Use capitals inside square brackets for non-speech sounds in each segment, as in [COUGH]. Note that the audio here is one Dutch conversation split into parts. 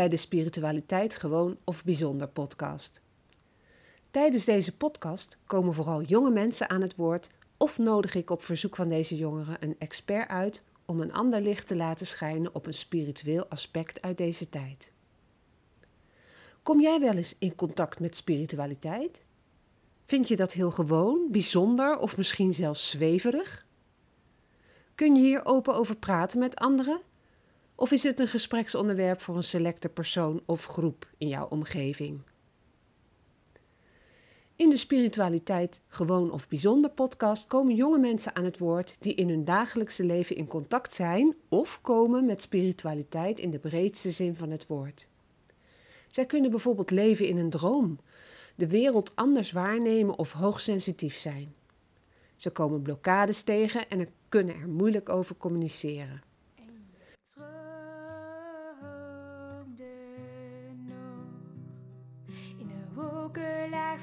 bij de Spiritualiteit Gewoon of Bijzonder podcast. Tijdens deze podcast komen vooral jonge mensen aan het woord of nodig ik op verzoek van deze jongeren een expert uit om een ander licht te laten schijnen op een spiritueel aspect uit deze tijd. Kom jij wel eens in contact met spiritualiteit? Vind je dat heel gewoon, bijzonder of misschien zelfs zweverig? Kun je hier open over praten met anderen? Of is het een gespreksonderwerp voor een selecte persoon of groep in jouw omgeving? In de Spiritualiteit Gewoon of Bijzonder podcast komen jonge mensen aan het woord die in hun dagelijkse leven in contact zijn of komen met spiritualiteit in de breedste zin van het woord. Zij kunnen bijvoorbeeld leven in een droom, de wereld anders waarnemen of hoogsensitief zijn. Ze komen blokkades tegen en kunnen er moeilijk over communiceren.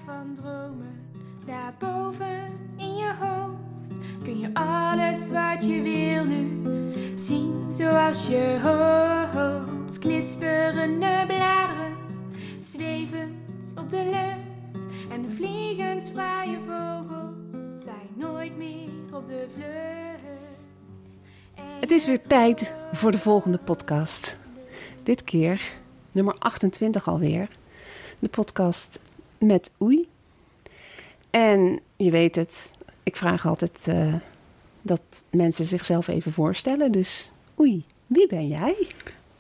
Van dromen, daarboven in je hoofd, kun je alles wat je wil nu zien zoals je hoopt. Knisperende bladeren, zwevend op de lucht en vliegensvrije vogels zijn nooit meer op de vlucht. Het is weer tijd voor de volgende podcast. Dit keer nummer 28 alweer. De podcast met Oei. En je weet het, ik vraag altijd uh, dat mensen zichzelf even voorstellen. Dus Oei, wie ben jij?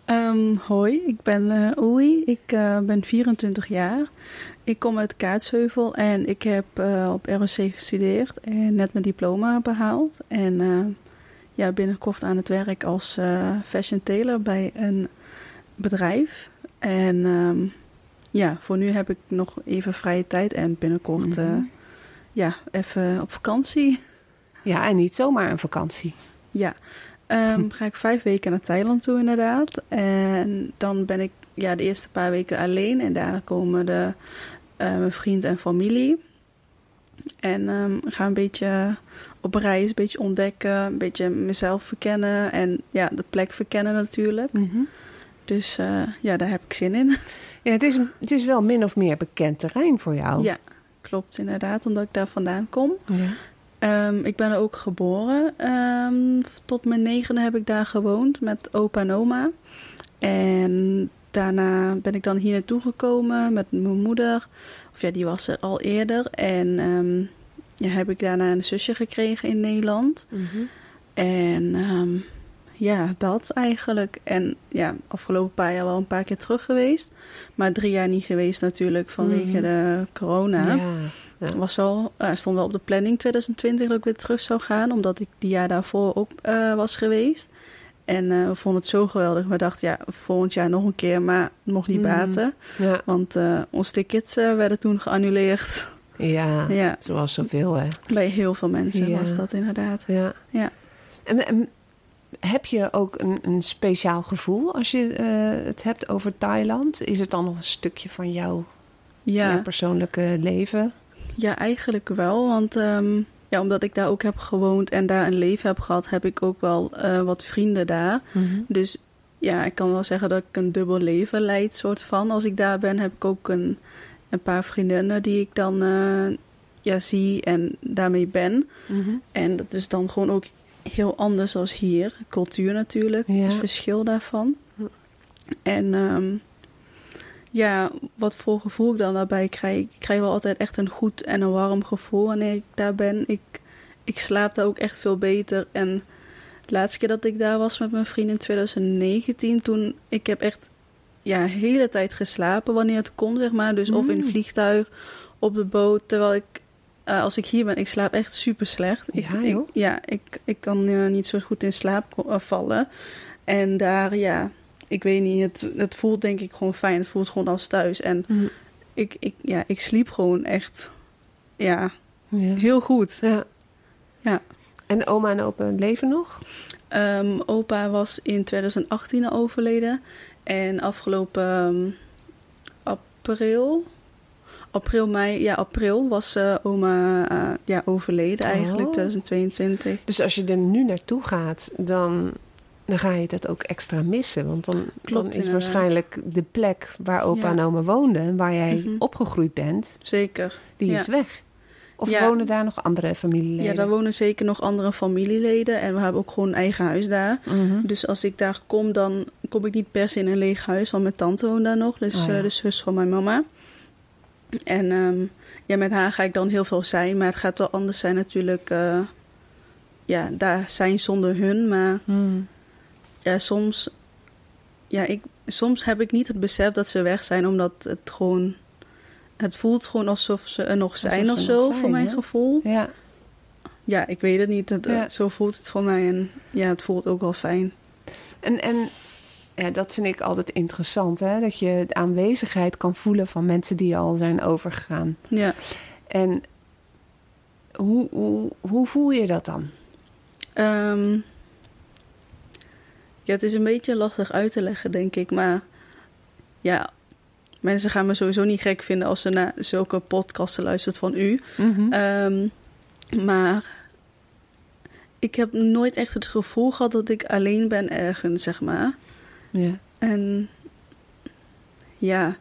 Um, hoi, ik ben uh, Oei. Ik uh, ben 24 jaar. Ik kom uit Kaatsheuvel en ik heb op ROC gestudeerd en net mijn diploma behaald. En ja, binnenkort aan het werk als fashion tailor bij een bedrijf. En um, ja, voor nu heb ik nog even vrije tijd en binnenkort mm -hmm. uh, ja, even op vakantie. Ja, en niet zomaar een vakantie. Ja, um, [LAUGHS] ga ik vijf weken naar Thailand toe inderdaad. En dan ben ik ja, de eerste paar weken alleen en daarna komen de, uh, mijn vriend en familie. En um, ga een beetje op reis, een beetje ontdekken, een beetje mezelf verkennen en ja, de plek verkennen natuurlijk. Mm -hmm. Dus uh, ja, daar heb ik zin in. [LAUGHS] Ja, het is, het is wel min of meer bekend terrein voor jou. Ja, klopt inderdaad, omdat ik daar vandaan kom. Ja. Um, ik ben er ook geboren. Um, tot mijn negende heb ik daar gewoond met opa en oma. En daarna ben ik dan hier naartoe gekomen met mijn moeder. Of ja, die was er al eerder. En um, ja, heb ik daarna een zusje gekregen in Nederland. Mm -hmm. En ja, dat eigenlijk. En ja, afgelopen paar jaar wel een paar keer terug geweest. Maar drie jaar niet geweest natuurlijk vanwege mm. de corona. Ja, ja. Was wel, uh, stond wel op de planning 2020 dat ik weer terug zou gaan. Omdat ik die jaar daarvoor ook uh, was geweest. En uh, we vonden het zo geweldig. We dachten, ja, volgend jaar nog een keer. Maar het mocht niet Mm. baten. Ja. Want onze tickets werden toen geannuleerd. Ja, Ja. zoals zoveel hè. Bij heel veel mensen was dat inderdaad. Ja. Ja. En, en heb je ook een, een speciaal gevoel als je eh, het hebt over Thailand? Is het dan nog een stukje van jouw Ja. persoonlijke leven? Ja, eigenlijk wel. Want ehm, ja, omdat ik daar ook heb gewoond en daar een leven heb gehad, heb ik ook wel eh, wat vrienden daar. Dus ja, ik kan wel zeggen dat ik een dubbel leven leid, soort van. Als ik daar ben, heb ik ook een, een paar vriendinnen die ik dan eh, ja, zie en daarmee ben. Mhm. En dat is dan gewoon ook heel anders als hier. Cultuur natuurlijk, Ja. het verschil daarvan. En ehm, ja, wat voor gevoel ik dan daarbij krijg. Ik krijg wel altijd echt een goed en een warm gevoel wanneer ik daar ben. Ik, ik slaap daar ook echt veel beter. En de laatste keer dat ik daar was met mijn vriend in 2019, toen ik heb echt ja, hele tijd geslapen wanneer het kon, zeg maar. Dus of in Mm. het vliegtuig, op de boot. Terwijl ik, eh, als ik hier ben, ik slaap echt super slecht. Ik, Ja, ik, joh. ja, ik, ik kan eh, niet zo goed in slaap eh, vallen. En daar, ja, ik weet niet, het, het voelt denk ik gewoon fijn. Het voelt gewoon als thuis. En Mhm. ik, ik, ja, ik sliep gewoon echt, ja, Ja. heel goed. ja. Ja. En oma en opa leven nog? Ehm, opa was in 2018 al overleden. En afgelopen ehm, april, april, mei, ja, april was eh, oma eh, ja, overleden eigenlijk, Oh. 2022. Dus als je er nu naartoe gaat, dan dan ga je dat ook extra missen. Want dan, dan Klopt, is inderdaad. waarschijnlijk de plek waar opa Ja. en oma woonden... en waar jij Mhm. opgegroeid bent, Zeker. die Ja. is weg. Of Ja. wonen daar nog andere familieleden? Ja, daar wonen zeker nog andere familieleden. En we hebben ook gewoon een eigen huis daar. Mhm. Dus als ik daar kom, dan kom ik niet per se in een leeg huis. Want mijn tante woont daar nog. Dus Oh, ja. eh, de zus van mijn mama. En ehm, ja, met haar ga ik dan heel veel zijn. Maar het gaat wel anders zijn natuurlijk. eh, ja, daar zijn zonder hun. Maar Mhm. ja, soms... Ja, ik, soms heb ik niet het besef dat ze weg zijn. Omdat het gewoon... Het voelt gewoon alsof ze er nog zijn of zo, voor mijn gevoel. Ja. Ja, ik weet het niet. Het, Ja. Zo voelt het voor mij. En ja, het voelt ook wel fijn. En, en ja, dat vind ik altijd interessant, hè? dat je de aanwezigheid kan voelen van mensen die al zijn overgegaan. Ja. En hoe, hoe, hoe voel je dat dan? Ehm, ja, het is een beetje lastig uit te leggen, denk ik. Maar ja, mensen gaan me sowieso niet gek vinden als ze naar zulke podcasten luisteren van u. Mhm. Ehm, maar ik heb nooit echt het gevoel gehad dat ik alleen ben ergens, zeg maar. Ja. En ja,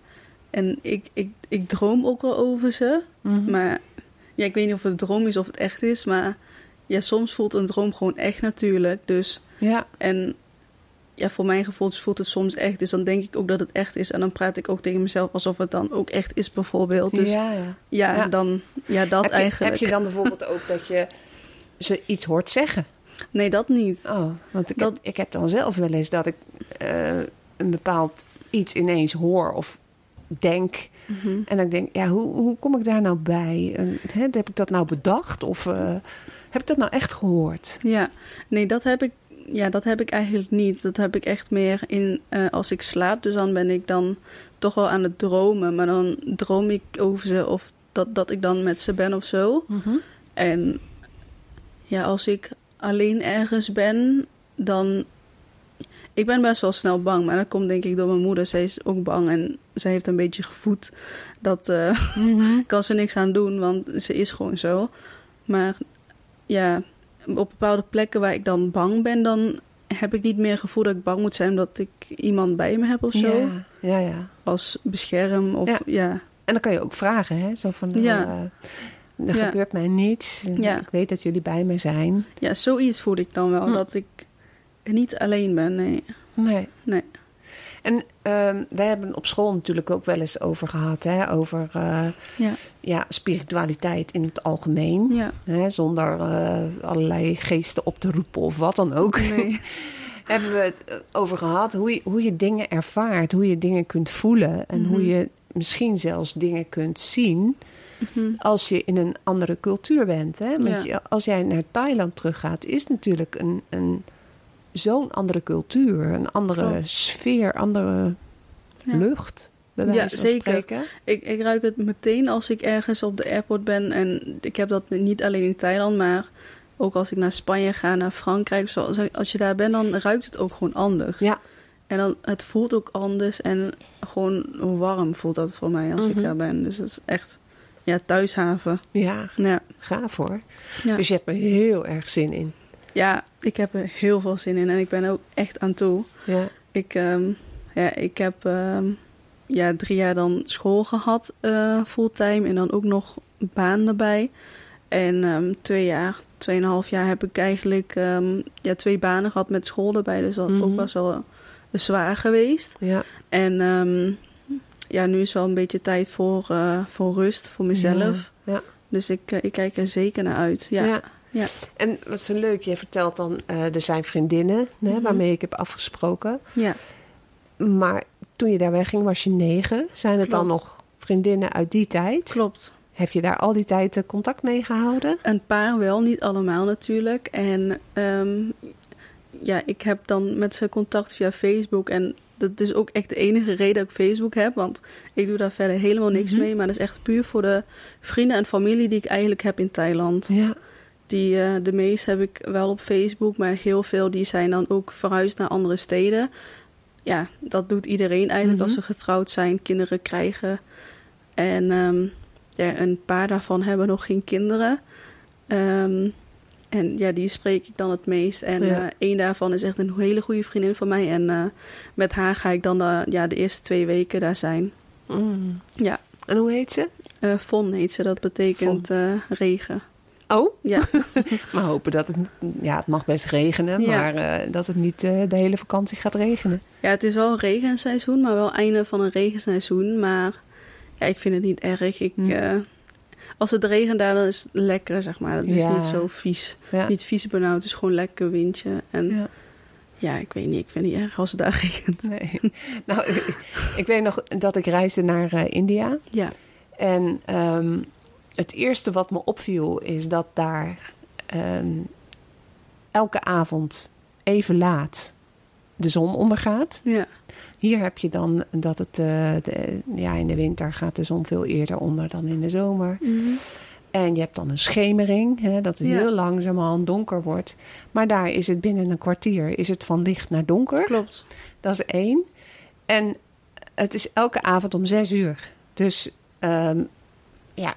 en ik, ik, ik droom ook wel over ze. Mhm. Maar ja, ik weet niet of het een droom is of het echt is. Maar ja, soms voelt een droom gewoon echt natuurlijk. Dus, ja. en ja, voor mijn gevoel voelt het soms echt. Dus dan denk ik ook dat het echt is. En dan praat ik ook tegen mezelf alsof het dan ook echt is bijvoorbeeld. Dus ja, ja, ja. Ja. dan ja, dat heb, je, eigenlijk. heb je dan bijvoorbeeld ook dat je ze iets hoort zeggen? Nee, dat niet. Oh, want ik, Dat- heb, ik heb dan zelf wel eens dat ik eh, een bepaald iets ineens hoor of denk. Mhm. En dan denk ik, ja, hoe, hoe kom ik daar nou bij? En, heb ik dat nou bedacht of eh, heb ik dat nou echt gehoord? Ja, nee, dat heb ik. Ja, dat heb ik eigenlijk niet. Dat heb ik echt meer in eh, als ik slaap. Dus dan ben ik dan toch wel aan het dromen. Maar dan droom ik over ze of dat, dat ik dan met ze ben of zo. En ja, als ik alleen ergens ben, dan. Ik ben best wel snel bang, maar dat komt denk ik door mijn moeder. Zij is ook bang en zij heeft een beetje gevoed. Dat Mhm. [LAUGHS] kan ze niks aan doen, want ze is gewoon zo. Maar ja, op bepaalde plekken waar ik dan bang ben, dan heb ik niet meer het gevoel dat ik bang moet zijn omdat ik iemand bij me heb of zo. Ja, ja, ja. Als bescherm of Ja. ja. En dan kan je ook vragen, hè? Zo van, Ja. eh, er Ja. gebeurt mij niets. Ja. Ik weet dat jullie bij me zijn. Ja, zoiets voel ik dan wel. Hm. Dat ik niet alleen ben, nee. Nee. Nee. En ehm wij hebben op school natuurlijk ook wel eens over gehad, hè? Over eh, Ja, ja, spiritualiteit in het algemeen. ja. Hè? Zonder eh, allerlei geesten op te roepen of wat dan ook. Nee. [LAUGHS] hebben we het eh, over gehad. Hoe je, hoe je dingen ervaart, hoe je dingen kunt voelen. En Mhm. hoe je misschien zelfs dingen kunt zien Mhm. als je in een andere cultuur bent. Hè? Want Ja. als jij naar Thailand teruggaat, is natuurlijk een, een, zo'n andere cultuur. Een andere Klopt. sfeer, andere Ja. lucht. Ja, zeker. spreken. Ik, ik ruik het meteen als ik ergens op de airport ben. En ik heb dat niet alleen in Thailand, maar ook als ik naar Spanje ga, naar Frankrijk. Als je daar bent, dan ruikt het ook gewoon anders. Ja. En dan, het voelt ook anders en gewoon warm voelt dat voor mij als Mhm. ik daar ben. Dus het is echt, ja, thuishaven. Ja, Ja. gaaf hoor. Ja. Dus je hebt er heel erg zin in. ja, ik heb er heel veel zin in en ik ben ook echt aan toe. Ja. Ik, ehm, ja, ik heb ehm, ja, drie jaar dan school gehad, eh, fulltime. En dan ook nog baan erbij. En ehm, twee jaar, tweeënhalf jaar heb ik eigenlijk ja, twee banen gehad met school erbij. Dus dat Mhm. ook best wel eh, zwaar geweest. Ja. En ja, nu is wel een beetje tijd voor, eh, voor rust, voor mezelf. Ja, ja. Dus ik, eh, ik kijk er zeker naar uit. Ja, Ja. ja. En wat zo leuk, je vertelt dan, eh, er zijn vriendinnen hè, Mhm. waarmee ik heb afgesproken. ja. Maar toen je daar wegging was je negen. Zijn het dan nog vriendinnen uit die tijd? klopt. Heb je daar al die tijd contact mee gehouden? Een paar wel, niet allemaal natuurlijk. En ehm, ja, ik heb dan met ze contact via Facebook. En dat is ook echt de enige reden dat ik Facebook heb. Want ik doe daar verder helemaal niks Mhm. mee. Maar dat is echt puur voor de vrienden en familie die ik eigenlijk heb in Thailand. Ja. Die, eh, de meeste heb ik wel op Facebook. Maar heel veel die zijn dan ook verhuisd naar andere steden. Ja, dat doet iedereen eigenlijk als Mhm. ze getrouwd zijn, kinderen krijgen. En ehm, ja, een paar daarvan hebben nog geen kinderen. Ehm, En ja, die spreek ik dan het meest. En Ja. eh één daarvan is echt een hele goede vriendin van mij. En eh, met haar ga ik dan de, ja, de eerste twee weken daar zijn. Mm. Ja. En hoe heet ze? Eh Von heet ze, dat betekent regen. Oh, Ja, [LAUGHS] maar hopen dat het... Ja, het mag best regenen, Ja. maar dat het niet de hele vakantie gaat regenen. ja het is wel een regenseizoen, maar wel einde van een regenseizoen. Maar ja, ik vind het niet erg. Ik, Hm. Als het regent daar, dan is het lekker, zeg maar. Het is Ja. niet zo vies. Ja. Niet vies benauwd, het is gewoon lekker windje. En ja. Ja. ik weet niet, ik vind het niet erg als het daar [LAUGHS] regent. Nee. nou, ik, ik weet nog dat ik reisde naar eh, India. Ja, En ehm, het eerste wat me opviel is dat daar ehm, elke avond even laat de zon ondergaat. ja, Hier heb je dan dat het eh, de- ja, in de winter gaat de zon veel eerder onder dan in de zomer. En je hebt dan een schemering, hè, dat het Ja. heel langzamerhand donker wordt. Maar daar is het binnen een kwartier is het van licht naar donker. klopt. Dat is één. En het is elke avond om zes uur. Dus ehm, ja,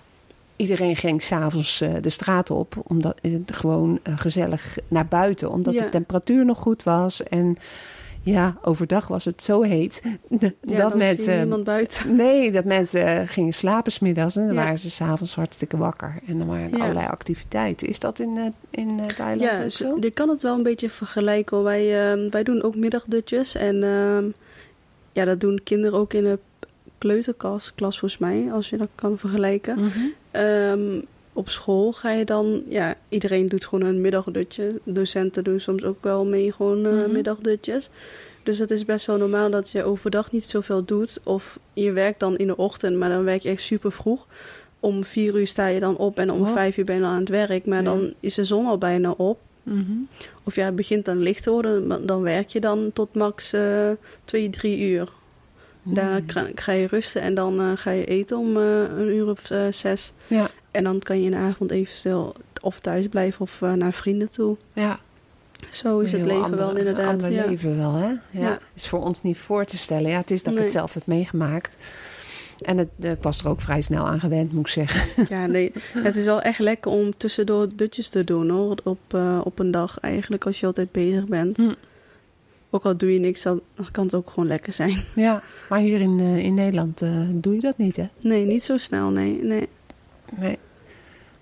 iedereen ging s'avonds uh, de straat op. Omdat, uh, gewoon uh, gezellig naar buiten. Omdat Ja. de temperatuur nog goed was. En ja, overdag was het zo heet. [LAUGHS] Ja, dat mensen. niemand buiten. Nee, dat mensen gingen slapen smiddags. En dan Ja. waren ze s'avonds hartstikke wakker. En dan waren er Ja. allerlei activiteiten. Is dat in, uh, in uh, Thailand Ja, ook z- zo? je kan het wel een beetje vergelijken. Wij, ehm, wij doen ook middagdutjes. En ehm, ja, dat doen kinderen ook in de kleuterklas, klas volgens mij, als je dat kan vergelijken. Mhm. Ehm, op school ga je dan, ja, iedereen doet gewoon een middagdutje. Docenten doen soms ook wel mee gewoon Mhm. middagdutjes. Dus het is best wel normaal dat je overdag niet zoveel doet. Of je werkt dan in de ochtend, maar dan werk je echt super vroeg. Om vier uur sta je dan op en om Oh. vijf uur ben je dan aan het werk. Maar Ja. dan is de zon al bijna op. Mhm. Of ja, het begint dan licht te worden, dan werk je dan tot max eh twee, drie uur. Daarna Mhm. ga, ga je rusten en dan eh, ga je eten om een uur of zes. Ja, En dan kan je in de avond eventueel of thuis blijven of eh, naar vrienden toe. ja. Zo is het leven wel inderdaad. ander ja. leven wel, hè? Ja. Ja. Is voor ons niet voor te stellen. Ja, het is dat ik het zelf heb meegemaakt. En het, ik was er ook vrij snel aan gewend, moet ik zeggen. [LAUGHS] Ja, nee, het is wel echt lekker om tussendoor dutjes te doen hoor. Op, eh, op een dag eigenlijk als je altijd bezig bent. Hm. Ook al doe je niks, dan kan het ook gewoon lekker zijn. Ja, maar hier in, eh, in Nederland eh, doe je dat niet, hè? Nee, niet zo snel, nee. nee. Nee.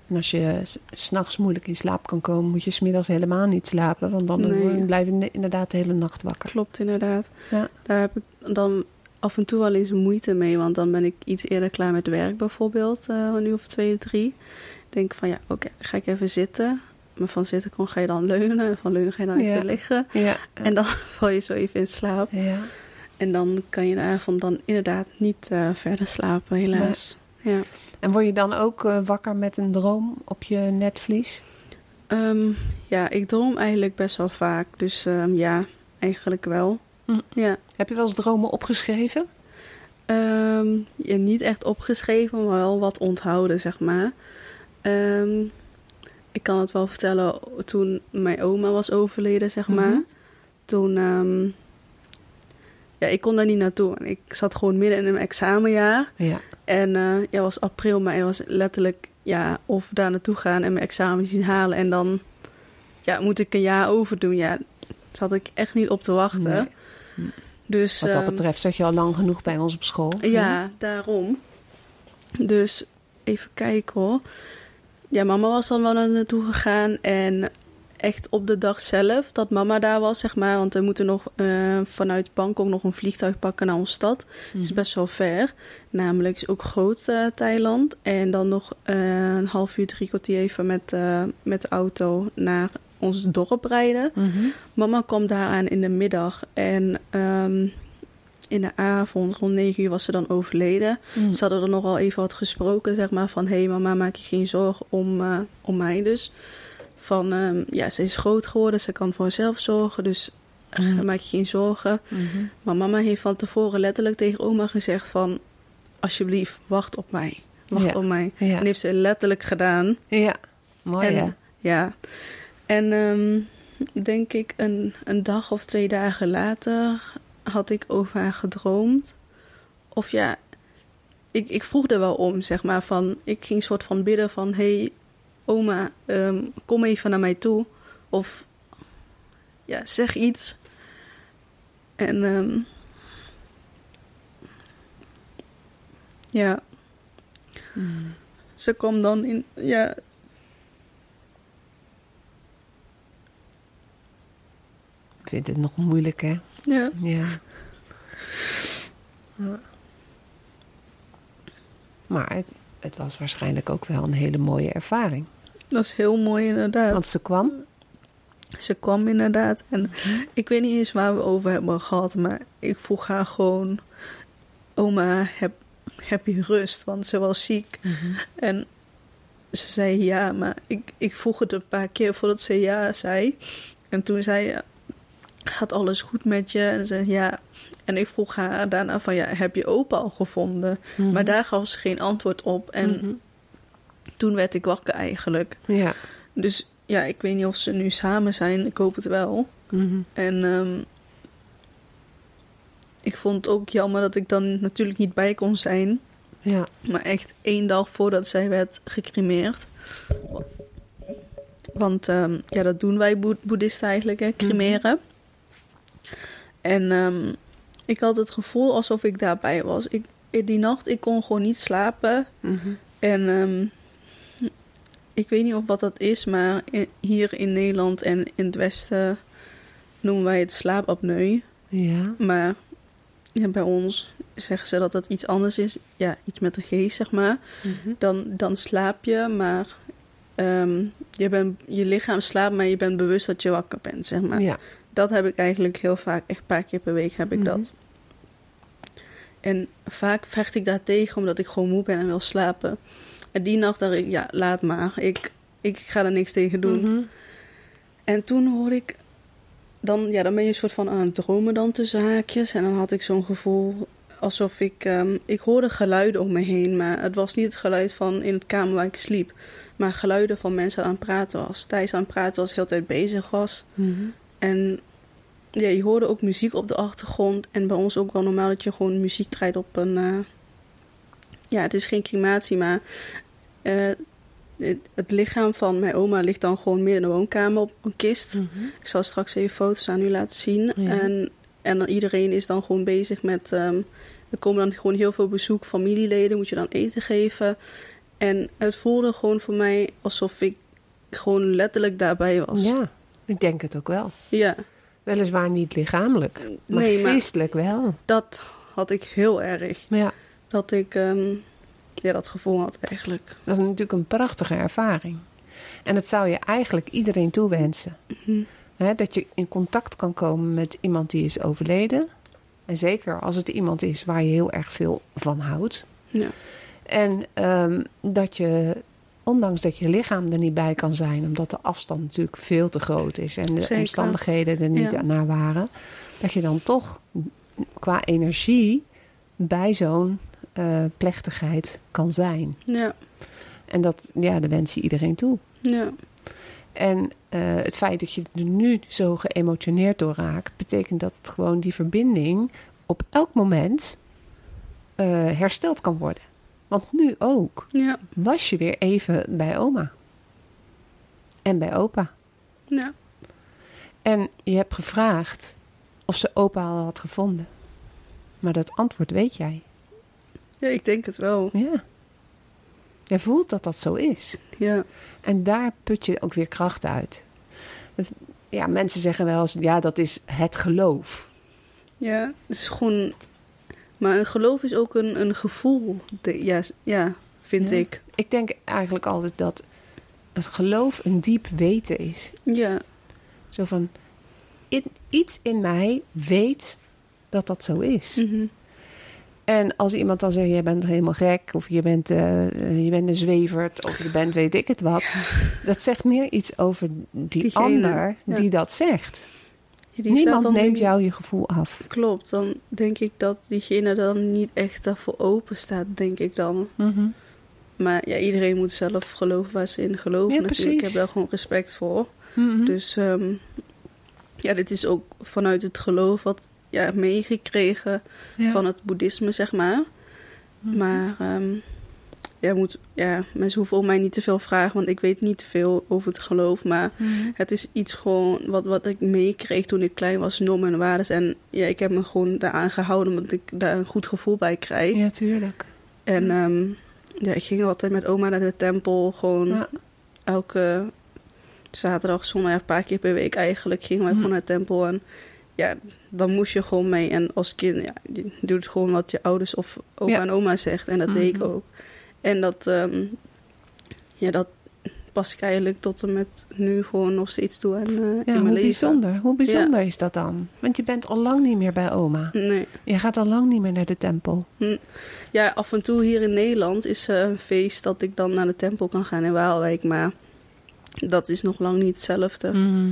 En als je s- s'nachts moeilijk in slaap kan komen, moet je smiddags helemaal niet slapen. Want dan Nee. eh, blijf je inderdaad de hele nacht wakker. Klopt inderdaad. Ja. Daar heb ik dan af en toe wel eens moeite mee. Want dan ben ik iets eerder klaar met werk bijvoorbeeld. eh, een uur of twee, drie. denk van ja, oké, ga ik even zitten. Maar van zitten kon ga je dan leunen. En van leunen ga je dan Ja. even liggen. Ja. En dan [LAUGHS] val je zo even in slaap. ja. En dan kan je de avond dan inderdaad niet eh, verder slapen, helaas. Ja. En word je dan ook eh, wakker met een droom op je netvlies? Ehm, ja, ik droom eigenlijk best wel vaak. Dus ehm, ja, eigenlijk wel. Hm. Ja. Heb je wel eens dromen opgeschreven? Ehm, ja, niet echt opgeschreven, maar wel wat onthouden, zeg maar. Ik kan het wel vertellen, toen mijn oma was overleden, zeg maar. Mhm. Toen, ja, ik kon daar niet naartoe. Ik zat gewoon midden in een examenjaar. Ja. En eh ja, was april, maar het was letterlijk, ja, of daar naartoe gaan en mijn examen zien halen. En dan, ja, moet ik een jaar overdoen. Ja, daar zat ik echt niet op te wachten. Nee. Dus, Wat dat ehm, betreft zat je al lang genoeg bij ons op school. Ja, daarom. Dus even kijken hoor. Ja, mama was dan wel naar naartoe gegaan. En echt op de dag zelf dat mama daar was, zeg maar. Want we moeten nog eh, vanuit Bangkok nog een vliegtuig pakken naar onze stad. Mhm. Het is best wel ver. Namelijk is ook groot eh, Thailand. En dan nog eh, een half uur, drie kwartier even met, met de auto naar ons dorp rijden. Mhm. Mama kwam daaraan in de middag en ehm, in de avond, rond 9 uur, was ze dan overleden. Mhm. Ze hadden er nogal even wat gesproken, zeg maar, van... hé hey, mama, maak je geen zorgen om, om mij dus. Van, ehm, ja, ze is groot geworden, ze kan voor zichzelf zorgen, dus Mhm. maak je geen zorgen. Mhm. Maar mama heeft van tevoren letterlijk tegen oma gezegd van... alsjeblieft, wacht op mij. Wacht Ja. op mij. Ja. En heeft ze letterlijk gedaan. ja, mooi En, hè? Ja. En ehm, denk ik een, een dag of twee dagen later had ik over haar gedroomd. Of ja, ik, ik vroeg er wel om, zeg maar. Van, ik ging soort van bidden van... hey, oma, ehm, kom even naar mij toe. Of ja, zeg iets. En ehm, ja, ze kwam dan in, ja, Ik vind het nog moeilijk, hè? ja, Ja. Ja. Maar het, het was waarschijnlijk ook wel een hele mooie ervaring. Dat is heel mooi inderdaad. Want ze kwam. Ze kwam inderdaad en ik weet niet eens waar we over hebben gehad, maar ik vroeg haar gewoon, oma, heb, heb je rust? Want ze was ziek. En ze zei ja, maar ik, ik vroeg het een paar keer voordat ze ja zei. En toen zei ze, gaat alles goed met je? En ze zei ja. En ik vroeg haar daarna van, ja, heb je opa al gevonden? Mhm. Maar daar gaf ze geen antwoord op. En Mhm. Toen werd ik wakker eigenlijk. Ja. Dus ja, ik weet niet of ze nu samen zijn. Ik hoop het wel. Mhm. En ehm, ik vond het ook jammer dat ik dan natuurlijk niet bij kon zijn. Ja. Maar echt één dag voordat zij werd gecremeerd. Want ehm, ja, dat doen wij boe- boeddhisten eigenlijk, hè, cremeren. En ehm, ik had het gevoel alsof ik daarbij was. Ik, die nacht, ik kon gewoon niet slapen. Mhm. En ehm, ik weet niet of wat dat is, maar in- hier in Nederland en in het Westen noemen wij het slaapapneu. Ja. Maar ja, bij ons zeggen ze dat dat iets anders is. Ja, iets met de geest, zeg maar. Mhm. Dan, dan slaap je, maar ehm, je, bent, je lichaam slaapt, maar je bent bewust dat je wakker bent, zeg maar. Ja. Dat heb ik eigenlijk heel vaak, echt een paar keer per week heb ik Mhm. dat. En vaak vecht ik daar tegen omdat ik gewoon moe ben en wil slapen. En die nacht dacht ik, ja, laat maar. Ik, ik ga er niks tegen doen. Mhm. En toen hoorde ik... Dan, ja, dan ben je een soort van aan het dromen dan tussen haakjes. En dan had ik zo'n gevoel alsof ik... ehm, ik hoorde geluiden om me heen. Maar het was niet het geluid van in het kamer waar ik sliep. Maar geluiden van mensen aan het praten was. Thijs aan het praten was, heel de hele tijd bezig was. Mhm. En ja, je hoorde ook muziek op de achtergrond. En bij ons ook wel normaal dat je gewoon muziek draait op een... eh, ja, het is geen crematie, maar... eh, het, het lichaam van mijn oma ligt dan gewoon midden in de woonkamer op een kist. Mhm. Ik zal straks even foto's aan u laten zien. Ja. En, en dan iedereen is dan gewoon bezig met... ehm, er komen dan gewoon heel veel bezoek, familieleden, moet je dan eten geven. En het voelde gewoon voor mij alsof ik gewoon letterlijk daarbij was. Ja, ik denk het ook wel. ja Weliswaar niet lichamelijk, maar Nee, maar- geestelijk wel. dat had ik heel erg. Ja, Dat ik ehm, ja, dat gevoel had eigenlijk. dat is natuurlijk een prachtige ervaring. En dat zou je eigenlijk iedereen toewensen. Mhm. Dat je in contact kan komen met iemand die is overleden. En zeker als het iemand is waar je heel erg veel van houdt. Ja. En ehm, dat je, ondanks dat je lichaam er niet bij kan zijn, omdat de afstand natuurlijk veel te groot is en de Zeker. omstandigheden er niet Ja. naar waren, dat je dan toch qua energie bij zo'n eh, plechtigheid kan zijn. Ja, En dat, ja, dat wens je iedereen toe. ja, En eh, het feit dat je er nu zo geëmotioneerd door raakt, betekent dat het gewoon die verbinding op elk moment eh, hersteld kan worden. Want nu ook ja, was je weer even bij oma. En bij opa. ja. En je hebt gevraagd of ze opa al had gevonden. Maar dat antwoord weet jij. Ja, ik denk het wel. Ja. Je voelt dat dat zo is. Ja, En daar put je ook weer kracht uit. Ja, mensen zeggen wel eens, ja, dat is het geloof. ja. Het is gewoon... Maar een geloof is ook een, een gevoel. De, ja, ja, vind Ja. ik. Ik denk eigenlijk altijd dat het geloof een diep weten is. Ja, Zo van, in- iets in mij weet dat dat zo is. mhm. En als iemand dan zegt, je bent helemaal gek, of je bent, eh, eh, je bent een zwevert, of je bent weet ik het wat. Dat zegt meer iets over die Diegene, ander ja. die dat zegt. Ja, die Niemand dan neemt ik- jou je gevoel af. Klopt, dan denk ik dat diegene dan niet echt daarvoor open staat, denk ik dan. Maar ja, iedereen moet zelf geloven waar ze in geloven Ja, natuurlijk. Ik heb daar gewoon respect voor. Mhm. Dus ehm, ja, dit is ook vanuit het geloof wat ja, meegekregen Ja. van het boeddhisme, zeg maar. Mhm. Maar ehm, ja, moet, ja, mensen hoeven om mij niet te veel vragen, want ik weet niet te veel over het geloof. Maar Mhm. het is iets gewoon wat, wat ik meekreeg toen ik klein was, normen en waarden. En ja, ik heb me gewoon daaraan gehouden, omdat ik daar een goed gevoel bij krijg. Ja, tuurlijk. En ehm, ja, ik ging altijd met oma naar de tempel, gewoon Ja. elke zaterdag, zondag, een paar keer per week eigenlijk, gingen wij Mhm. gewoon naar de tempel. En ja, dan moest je gewoon mee. En als kind, ja, je doet gewoon wat je ouders of opa Ja. en oma zegt. En dat deed ik Mhm. ook. En dat, ehm, ja, dat pas ik eigenlijk tot en met nu gewoon nog steeds toe aan, eh, Ja, in mijn hoe leven. bijzonder. Hoe bijzonder is dat dan? Want je bent al lang niet meer bij oma. Nee. Je gaat al lang niet meer naar de tempel. Ja, af en toe hier in Nederland is eh, een feest dat ik dan naar de tempel kan gaan in Waalwijk. Maar dat is nog lang niet hetzelfde. Mhm.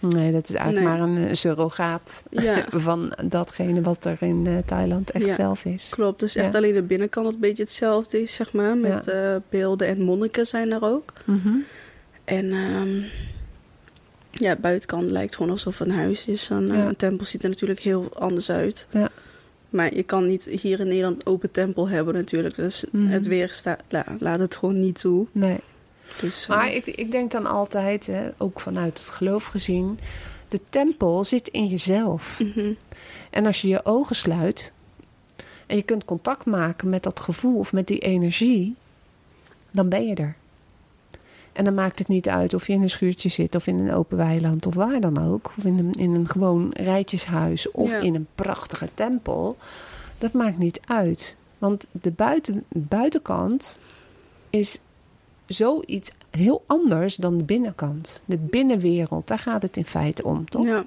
Nee, dat is eigenlijk Nee. maar een eh, surrogaat Ja, [LAUGHS] van datgene wat er in eh, Thailand echt Ja. zelf is. klopt. Dus echt Ja. alleen de binnenkant dat een beetje hetzelfde is, zeg maar. Met eh, beelden en monniken zijn er ook. Mhm. En ehm, ja, buitenkant lijkt gewoon alsof het een huis is. En. Een tempel ziet er natuurlijk heel anders uit. Ja. Maar je kan niet hier in Nederland open tempel hebben natuurlijk. Dus Mhm. het weer sta- la- laat het gewoon niet toe. Nee. Dus, eh, Maar ik, ik denk dan altijd, hè, ook vanuit het geloof gezien, de tempel zit in jezelf. mhm. En als je je ogen sluit en je kunt contact maken met dat gevoel of met die energie, dan ben je er. En dan maakt het niet uit of je in een schuurtje zit of in een open weiland of waar dan ook. Of in een, in een gewoon rijtjeshuis of Ja. in een prachtige tempel. Dat maakt niet uit. Want de buiten, buitenkant is zoiets heel anders dan de binnenkant. De binnenwereld, daar gaat het in feite om, toch? Ja,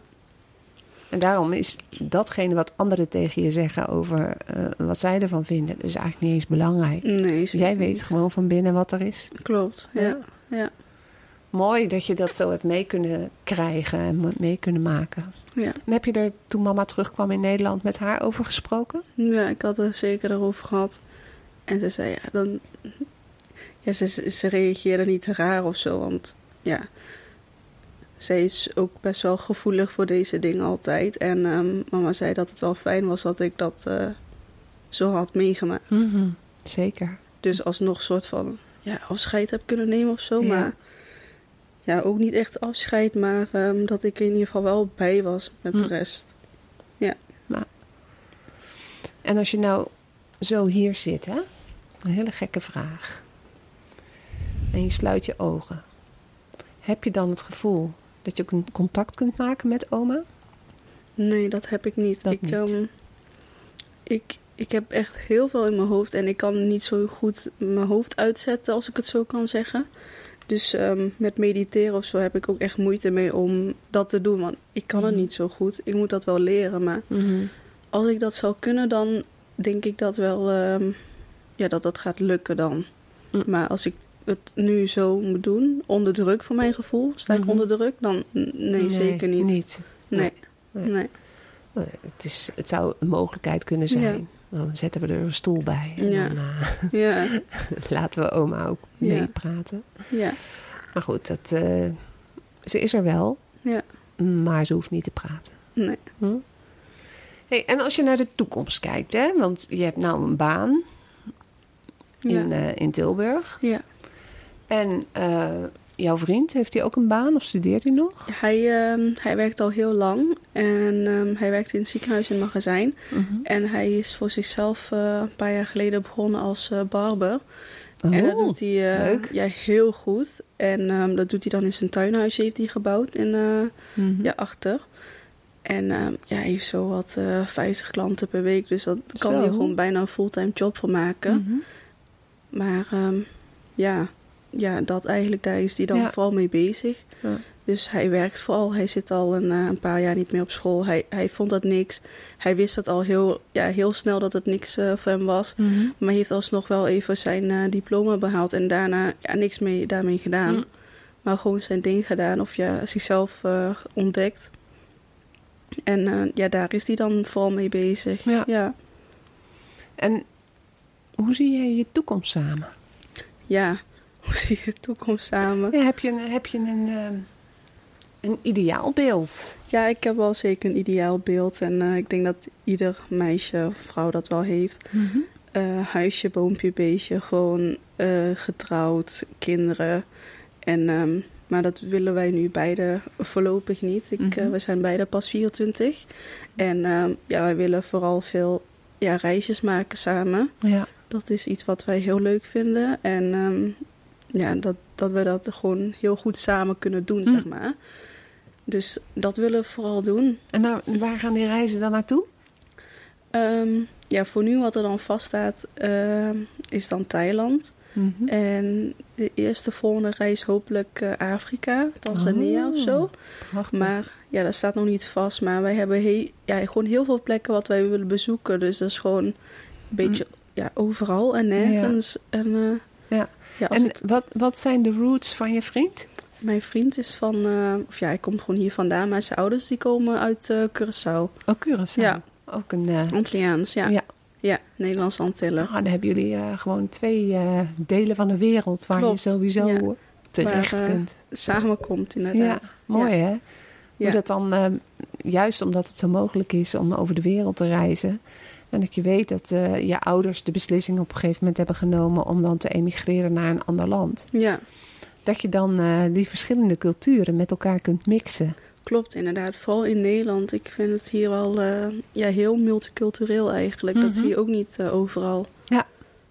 En daarom is datgene wat anderen tegen je zeggen over eh, wat zij ervan vinden, is eigenlijk niet eens belangrijk. nee, zeker Jij weet niet. gewoon van binnen wat er is. Klopt, ja. Ja. ja. Mooi dat je dat zo hebt mee kunnen krijgen en mee kunnen maken. ja. En heb je er toen mama terugkwam in Nederland met haar over gesproken? Ja, ik had er zeker erover gehad. En ze zei, ja, dan... Ja, ze, ze reageerde niet raar of zo, want ja... Zij is ook best wel gevoelig voor deze dingen altijd. En ehm, mama zei dat het wel fijn was dat ik dat eh, zo had meegemaakt. Zeker. Dus alsnog soort van ja, afscheid heb kunnen nemen of zo. Ja. Maar ja, ook niet echt afscheid, maar ehm, dat ik in ieder geval wel bij was met de Hm. rest. En als je nou zo hier zit, hè? Een hele gekke vraag. En je sluit je ogen. Heb je dan het gevoel dat je contact kunt maken met oma? Nee, dat heb ik niet. Dat ik, niet. ehm, ik, ik heb echt heel veel in mijn hoofd en ik kan niet zo goed mijn hoofd uitzetten, als ik het zo kan zeggen. Dus ehm, met mediteren of zo heb ik ook echt moeite mee om dat te doen, want ik kan het Mhm. niet zo goed. Ik moet dat wel leren, maar als ik dat zou kunnen, dan denk ik dat wel, ehm, ja, dat dat gaat lukken dan. Mm. Maar als ik het nu zo moet doen, onder druk voor mijn gevoel, sta ik Mhm. onder druk, dan nee, zeker niet. niet. Nee, Nee. nee. Het, is, het zou een mogelijkheid kunnen zijn. Dan zetten we er een stoel bij. En Ja. dan eh, Ja, [LAUGHS] laten we oma ook meepraten. ja, Maar goed, dat, eh, ze is er wel. Ja. Maar ze hoeft niet te praten. nee. Hm? Hey, en als je naar de toekomst kijkt, hè? want je hebt nou een baan in, eh, in Tilburg. ja. En eh, jouw vriend, heeft hij ook een baan of studeert hij nog? Hij, ehm, hij werkt al heel lang en ehm, hij werkt in het ziekenhuis en magazijn. En hij is voor zichzelf eh, een paar jaar geleden begonnen als eh, barber. en dat Oh, doet hij ja, heel goed. En ehm, dat doet hij dan in zijn tuinhuisje, heeft hij gebouwd in, mhm. ja, achter. En ja, hij heeft zo wat eh 50 klanten per week, dus dat kan hij gewoon bijna een fulltime job van maken. Mhm. Maar ja, ja, dat eigenlijk, daar is hij dan Ja. vooral mee bezig. Ja. Dus hij werkt vooral. Hij zit al een, eh, een paar jaar niet meer op school. Hij, hij vond dat niks. Hij wist dat al heel, ja, heel snel dat het niks eh, voor hem was. Mhm. Maar hij heeft alsnog wel even zijn eh, diploma behaald. En daarna ja, niks mee, daarmee gedaan. Maar gewoon zijn ding gedaan. Of ja, zichzelf ontdekt. En ja, daar is hij dan vooral mee bezig. Ja. ja. En hoe zie jij je toekomst samen? Ja, hoe zie je de toekomst samen? Ja, heb je een, heb je een, ehm, een ideaalbeeld? Ja, ik heb wel zeker een ideaal beeld. En eh, ik denk dat ieder meisje of vrouw dat wel heeft. eh, huisje, boompje, beestje. Gewoon eh, getrouwd, kinderen. En, ehm, maar dat willen wij nu beide voorlopig niet. Ik, Mhm. we zijn beide pas 24. En ehm, ja, wij willen vooral veel ja, reisjes maken samen. Ja. Dat is iets wat wij heel leuk vinden. En ja, dat, dat we dat gewoon heel goed samen kunnen doen, Hm. zeg maar. Dus dat willen we vooral doen. En nou, waar gaan die reizen dan naartoe? Ehm, ja, voor nu wat er dan vaststaat ehm, is dan Thailand. Mhm. En de eerste volgende reis hopelijk eh, Afrika, Tanzania Oh. of zo. Prachtig. Maar ja, dat staat nog niet vast. Maar wij hebben he- ja, gewoon heel veel plekken wat wij willen bezoeken. Dus dat is gewoon een beetje ja, overal en nergens. En, eh, Ja. ja, en ik, wat, wat zijn de roots van je vriend? mijn vriend is van, eh, of ja, hij komt gewoon hier vandaan. Maar zijn ouders die komen uit eh Curaçao. Oh, Curaçao. Ja. Ook een... eh, Antilliaans, ja. Ja. Ja, Nederlandse Antillen. nou, dan hebben jullie gewoon twee delen van de wereld waar Klopt, je sowieso ja. terecht Waar, kunt. Samenkomt Ja, inderdaad. mooi hè? Hoe Ja. dat dan, juist omdat het zo mogelijk is om over de wereld te reizen. En dat je weet dat eh, je ouders de beslissing op een gegeven moment hebben genomen om dan te emigreren naar een ander land. Ja, Dat je dan eh, die verschillende culturen met elkaar kunt mixen. klopt inderdaad. Vooral in Nederland. Ik vind het hier wel eh, ja, heel multicultureel eigenlijk. Dat Mhm. zie je ook niet overal. Ja.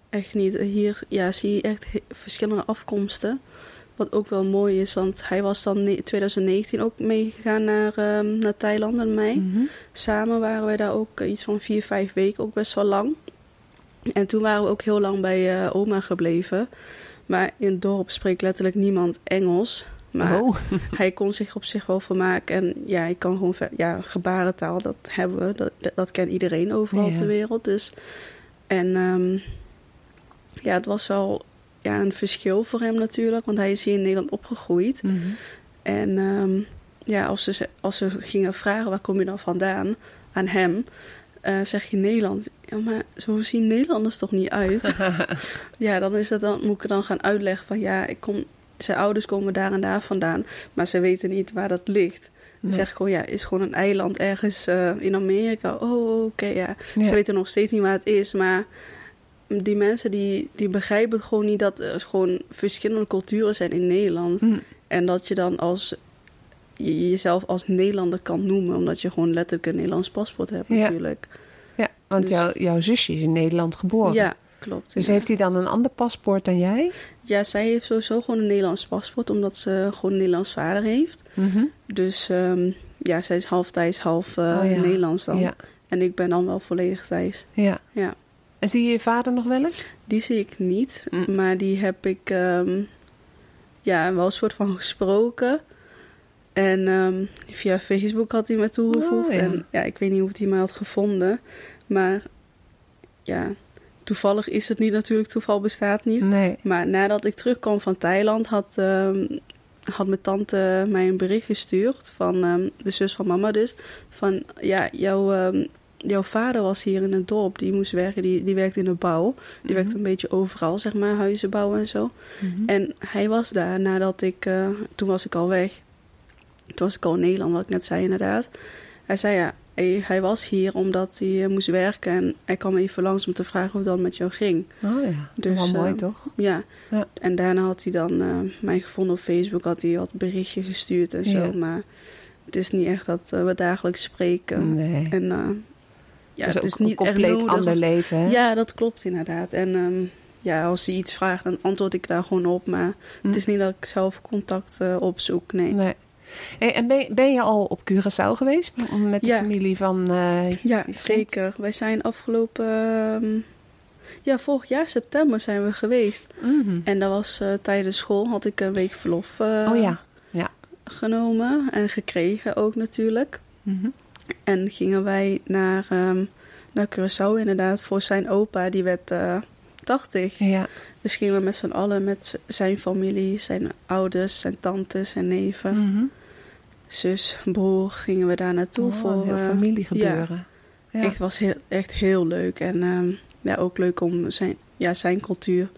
Echt niet. Hier ja, zie je echt verschillende afkomsten. Wat ook wel mooi is, want hij was dan in 2019 ook meegegaan naar, ehm, naar Thailand met mij. Mhm. Samen waren wij daar ook iets van vier, vijf weken, ook best wel lang. En toen waren we ook heel lang bij eh, oma gebleven. Maar in het dorp spreekt letterlijk niemand Engels. Maar Oh, [LAUGHS] hij kon zich op zich wel vermaken. En ja, ik kan gewoon ja, gebarentaal, dat hebben we. Dat, dat, dat kent iedereen overal Ja. op de wereld. Dus. En ehm, ja, het was wel ja, een verschil voor hem natuurlijk. Want hij is hier in Nederland opgegroeid. Mhm. En ehm, ja, als ze, als ze gingen vragen waar kom je dan vandaan aan hem, eh, zeg je Nederland. Ja, maar zo zien Nederlanders toch niet uit? [LAUGHS] ja, dan is het dan, moet ik dan gaan uitleggen van ja, ik kom, zijn ouders komen daar en daar vandaan, maar ze weten niet waar dat ligt. Dan Nee. zeg ik gewoon ja, is gewoon een eiland ergens eh, in Amerika. Oh, oké, ja. Ja. Ze weten nog steeds niet waar het is, maar die mensen die, die begrijpen gewoon niet dat er gewoon verschillende culturen zijn in Nederland. Mm. En dat je dan als je jezelf als Nederlander kan noemen, omdat je gewoon letterlijk een Nederlands paspoort hebt natuurlijk. Ja, want Dus- jouw, jouw zusje is in Nederland geboren. Ja, klopt. Dus ja. heeft hij dan een ander paspoort dan jij? ja, zij heeft sowieso gewoon een Nederlands paspoort, omdat ze gewoon een Nederlands vader heeft. Mhm. Dus ehm, ja, zij is half Thais, half eh, Oh ja. Nederlands dan. En ik ben dan wel volledig Thais. ja. Ja. En zie je je vader nog wel eens? Die zie ik niet, Mm. maar die heb ik ehm, ja, wel een soort van gesproken. En ehm, via Facebook had hij me toegevoegd. Oh, ja. En ja, ik weet niet hoe hij mij had gevonden. Maar ja, toevallig is het niet natuurlijk. Toeval bestaat niet. Nee. Maar nadat ik terugkwam van Thailand had, ehm, had mijn tante mij een bericht gestuurd. Van de zus van mama dus. Van ja, jouw, jouw vader was hier in het dorp. Die moest werken. Die, die werkte in de bouw. Die werkte een beetje overal, zeg maar. Huizen bouwen en zo. Mhm. En hij was daar nadat ik... eh, toen was ik al weg. Toen was ik al in Nederland, wat ik net zei inderdaad. Hij zei ja, hij, hij was hier omdat hij eh, moest werken. En hij kwam even langs om te vragen hoe het dan met jou ging. Oh ja, Dus, wel mooi eh, toch? Ja. Ja. En daarna had hij dan mij gevonden op Facebook. Had hij wat berichtje gestuurd en zo. Ja. Maar het is niet echt dat we dagelijks spreken. Nee. En ja, dat het is niet een compleet ander leven, hè? Ja, dat klopt inderdaad. En ehm, ja, als hij iets vraagt, dan antwoord ik daar gewoon op. Maar Hm. het is niet dat ik zelf contact eh, opzoek, nee. Nee. Hey, en ben, ben je al op Curaçao geweest? Met de Ja. familie van... eh, Ja, zeker. Wij zijn afgelopen... ehm, ja, vorig jaar september zijn we geweest. Mhm. En dat was eh, tijdens school, had ik een week verlof Oh ja. Ja. genomen. En gekregen ook natuurlijk. Mhm. En gingen wij naar, ehm, naar Curaçao inderdaad voor zijn opa. Die werd eh 80. Ja. Dus gingen we met z'n allen, met zijn familie, zijn ouders, zijn tantes en neven, Mhm. zus, broer, gingen we daar naartoe Oh, voor. heel eh, familiegebeuren. Ja. Echt was heel, echt heel leuk. En ehm, ja, ook leuk om zijn, ja, zijn cultuur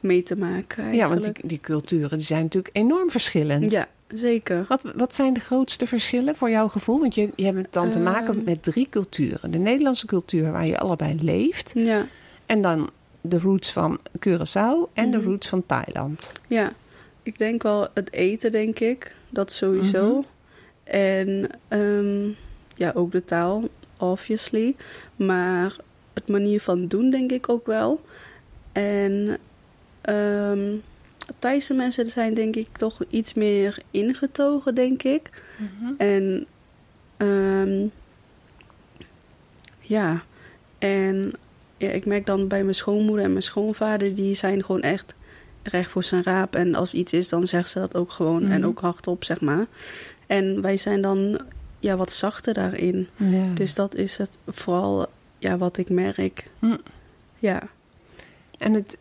mee te maken. ja, want die, die culturen die zijn natuurlijk enorm verschillend. Ja, zeker. Wat, wat zijn de grootste verschillen voor jouw gevoel? Want je, je hebt dan te maken Ehm. met drie culturen. De Nederlandse cultuur waar je allebei leeft. Ja, En dan de roots van Curaçao en de Mhm. roots van Thailand. Ja, ik denk wel het eten, denk ik. Dat sowieso. Mhm. En ehm, ja, ook de taal, obviously. Maar het manier van doen, denk ik ook wel. En ehm Thaise mensen zijn, denk ik, toch iets meer ingetogen, denk ik. En ehm, ja, en ja, ik merk dan bij mijn schoonmoeder en mijn schoonvader, die zijn gewoon echt recht voor zijn raap. En als iets is, dan zeggen ze dat ook gewoon en Mhm. ook hardop, zeg maar. En wij zijn dan ja, wat zachter daarin. Ja. Dus dat is het vooral ja, wat ik merk. Hm. Ja. En het,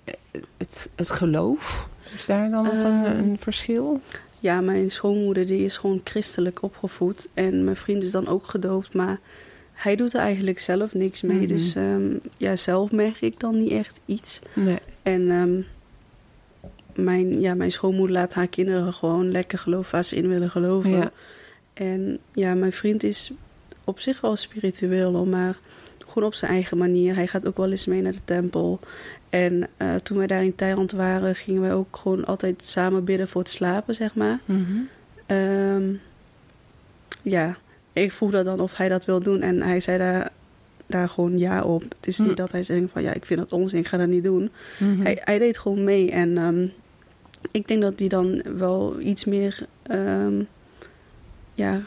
het, het geloof, is daar dan nog een, Ehm, een verschil? ja, mijn schoonmoeder die is gewoon christelijk opgevoed. En mijn vriend is dan ook gedoopt, maar hij doet er eigenlijk zelf niks mee. Mhm. Dus ehm, ja, zelf merk ik dan niet echt iets. Nee. En ehm, mijn, ja, mijn schoonmoeder laat haar kinderen gewoon lekker geloven waar ze in willen geloven. Ja. En ja, mijn vriend is op zich wel spiritueel, maar gewoon op zijn eigen manier. Hij gaat ook wel eens mee naar de tempel. En eh, toen wij daar in Thailand waren, gingen wij ook gewoon altijd samen bidden voor het slapen, zeg maar. Mhm. Ehm, ja, ik vroeg dat dan of hij dat wil doen. En hij zei daar, daar gewoon ja op. Het is niet dat hij zei van ja, ik vind dat onzin, ik ga dat niet doen. Mhm. Hij, hij deed gewoon mee. En ehm, ik denk dat hij dan wel iets meer ehm, ja,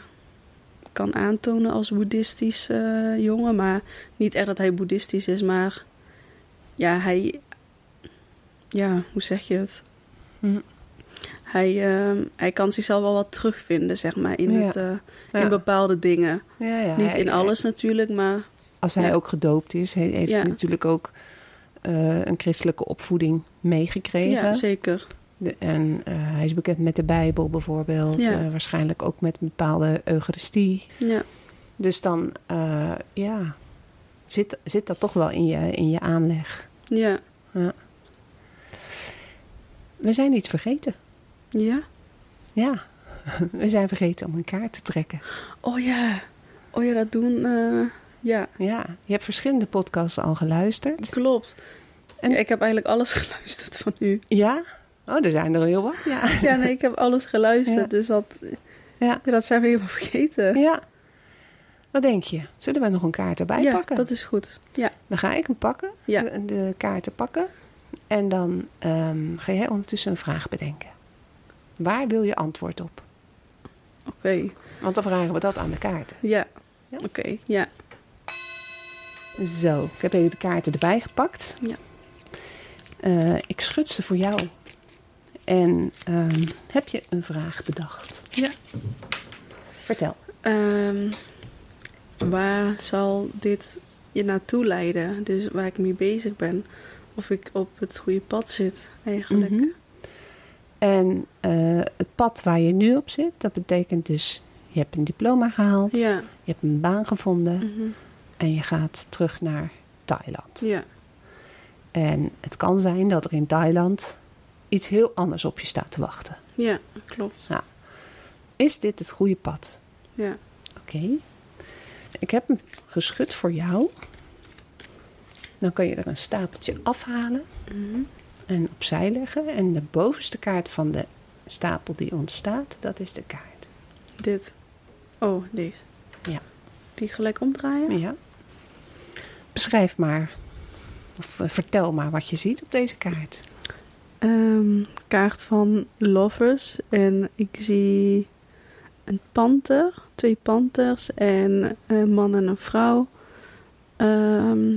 kan aantonen als boeddhistisch eh, jongen. Maar niet echt dat hij boeddhistisch is, maar ja, hij. Ja, hoe zeg je het? Hm. Hij, ehm, hij kan zichzelf wel wat terugvinden, zeg maar, in, Ja. het, eh, Ja. in bepaalde dingen. Ja, Niet hij- in alles natuurlijk, maar Als hij ook gedoopt is, he- heeft hij natuurlijk ook eh, een christelijke opvoeding meegekregen. ja, zeker. De- en eh, hij is bekend met de Bijbel bijvoorbeeld. Ja. eh, waarschijnlijk ook met een bepaalde Eucharistie. Ja, Dus dan, eh, ja, zit, zit dat toch wel in je, in je aanleg. ja, We zijn iets vergeten. ja. Ja, [LAUGHS] we zijn vergeten om een kaart te trekken. Oh ja, oh ja, dat doen, ja, Ja, je hebt verschillende podcasts al geluisterd. klopt. En- Ja, ik heb eigenlijk alles [LAUGHS] geluisterd van u. Ja? Oh, er zijn er heel wat, ja. [LAUGHS] Ja, nee, ik heb alles geluisterd, Ja. dus dat, Ja. ja, dat zijn we helemaal vergeten. ja. Wat denk je? Zullen we nog een kaart erbij ja, pakken? dat is goed. Ja, Dan ga ik hem pakken, Ja. de, de kaarten pakken. En dan ehm, ga jij ondertussen een vraag bedenken. Waar wil je antwoord op? oké. Want dan vragen we dat aan de kaarten. Ja, Ja. oké, ja. Zo, ik heb even de kaarten erbij gepakt. Ja. Eh, ik schud ze voor jou. En ehm, heb je een vraag bedacht? Ja. Vertel. Ehm, waar zal dit je naartoe leiden? Dus waar ik mee bezig ben. Of ik op het goede pad zit, eigenlijk. Mhm. En eh, het pad waar je nu op zit, dat betekent dus... je hebt een diploma gehaald, Ja. je hebt een baan gevonden... mhm, en je gaat terug naar Thailand. Ja. En het kan zijn dat er in Thailand iets heel anders op je staat te wachten. Ja, klopt. Is dit het goede pad? Ja. Oké. Ik heb hem geschud voor jou. Dan kan je er een stapeltje afhalen Mhm. en opzij leggen. En de bovenste kaart van de stapel die ontstaat, dat is de kaart. Dit. Oh, deze. Ja. Die gelijk omdraaien? Ja. Beschrijf maar, of eh, vertel maar wat je ziet op deze kaart. Ehm, kaart van lovers. En ik zie een panter. Twee panters. En een man en een vrouw. Ehm,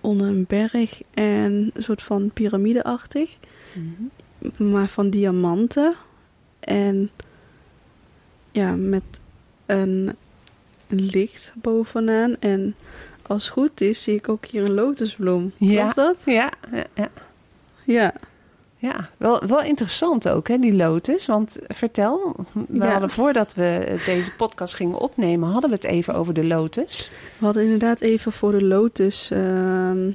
onder een berg. En een soort van piramideachtig. Maar van diamanten. En ja, met een, een licht bovenaan. En als het goed is, zie ik ook hier een lotusbloem. Ja. Klopt dat? Ja, ja, ja. Ja. Ja, wel, wel interessant ook, hè, die lotus. Want vertel, we Ja. hadden voordat we deze podcast gingen opnemen, hadden we het even over de lotus. We hadden inderdaad even voor de lotus ehm,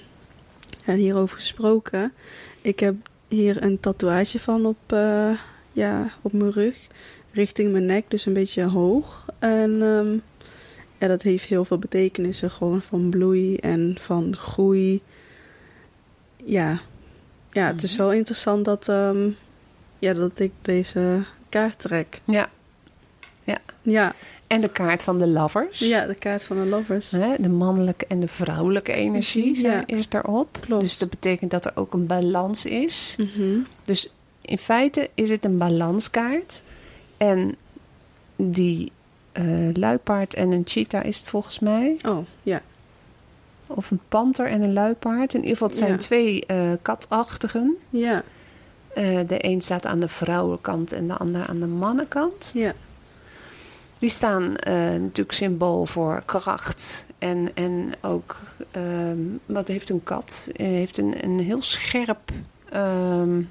hierover gesproken. Ik heb hier een tatoeage van op, eh, ja, op mijn rug. Richting mijn nek, dus een beetje hoog. En ehm, ja, dat heeft heel veel betekenissen. Gewoon van bloei en van groei. ja, ja het is Mhm. wel interessant dat, ehm, ja, dat ik deze kaart trek. Ja. Ja, En de kaart van de lovers. ja de kaart van de lovers. Hè, de mannelijke en de vrouwelijke energie zijn- Ja. is daarop. Klopt. Dus dat betekent dat er ook een balans is. Mhm. Dus in feite is het een balanskaart. En die eh luipaard en een cheetah is het volgens mij. Oh, ja. Of een panter en een luipaard. In ieder geval, het zijn Ja. twee eh, katachtigen. Ja, Eh, de een staat aan de vrouwenkant en de ander aan de mannenkant. ja. Die staan eh, natuurlijk symbool voor kracht. En, en ook, ehm, wat heeft een kat? Heeft een, een heel scherp, ehm,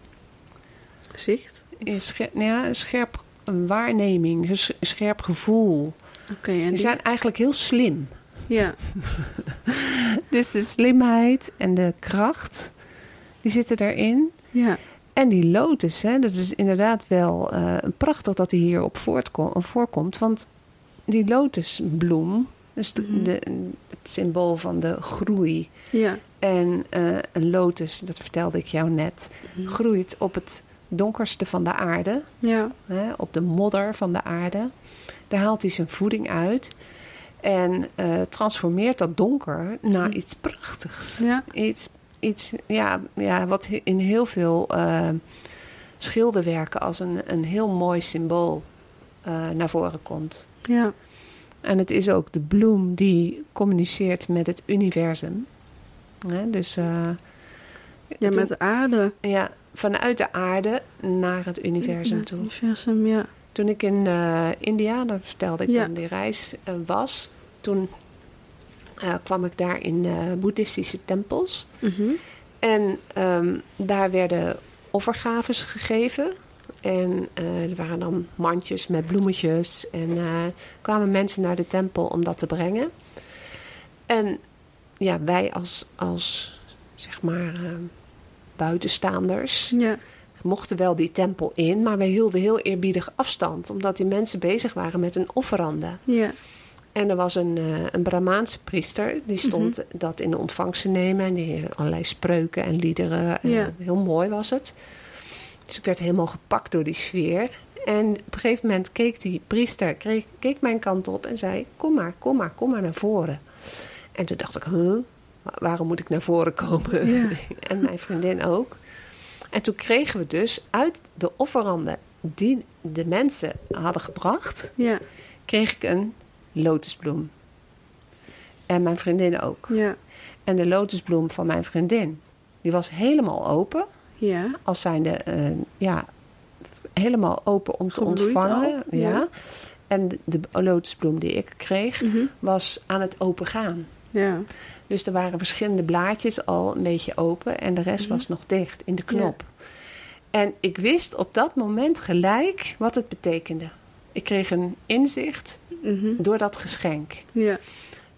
Gezicht. scher- nou ja, een scherp waarneming, een sch- scherp gevoel. Oké, en Die die... zijn eigenlijk heel slim. Ja, [LAUGHS] Dus de slimheid en de kracht, die zitten erin. ja. En die lotus, hè, dat is inderdaad wel eh, prachtig dat die hierop voorkomt. Want die lotusbloem, dus de, Mhm. de- het symbool van de groei. Ja. En eh, een lotus, dat vertelde ik jou net, Mhm. groeit op het donkerste van de aarde. Ja. Hè, op de modder van de aarde. Daar haalt hij zijn voeding uit. En eh, transformeert dat donker naar Mhm. iets prachtigs. Ja. Iets, iets ja, ja, wat in heel veel eh, schilderwerken als een, een heel mooi symbool eh, naar voren komt. Ja. En het is ook de bloem die communiceert met het universum. Hè, dus Ja, met de aarde. ja, vanuit de aarde naar het universum toe. Universum, ja. Toen ik in eh, India, dat vertelde ik Ja. dan, die reis eh, was, toen eh, kwam ik daar in boeddhistische tempels. Mhm. En ehm, daar werden offergaves gegeven. En er waren dan mandjes met bloemetjes. En kwamen mensen naar de tempel om dat te brengen. En ja, wij als, als zeg maar, buitenstaanders Ja. Mochten wel die tempel in, maar wij hielden heel eerbiedig afstand, omdat die mensen bezig waren met een offerande. Ja. En er was een, eh, een Brahmaanse priester, die stond dat in de ontvangst te nemen en die allerlei spreuken en liederen. En Ja. Heel mooi was het. Dus ik werd helemaal gepakt door die sfeer. En op een gegeven moment keek die priester, keek, keek mijn kant op en zei: Kom maar, kom maar, kom maar naar voren. En toen dacht ik: huh? Wa- Waarom moet ik naar voren komen? Ja. [LAUGHS] en mijn vriendin ook. En toen kregen we dus uit de offeranden die de mensen hadden gebracht, Ja. kreeg ik een lotusbloem. En mijn vriendin ook. Ja. En de lotusbloem van mijn vriendin, die was helemaal open. Ja. Als zijnde, eh, ja, helemaal open om te ontvangen. al, ja. ja. En de, de lotusbloem die ik kreeg, Mhm. was aan het open gaan. Ja. Dus er waren verschillende blaadjes al een beetje open en de rest Mhm. was nog dicht in de knop. En ik wist op dat moment gelijk wat het betekende. Ik kreeg een inzicht Mhm. door dat geschenk. Ja.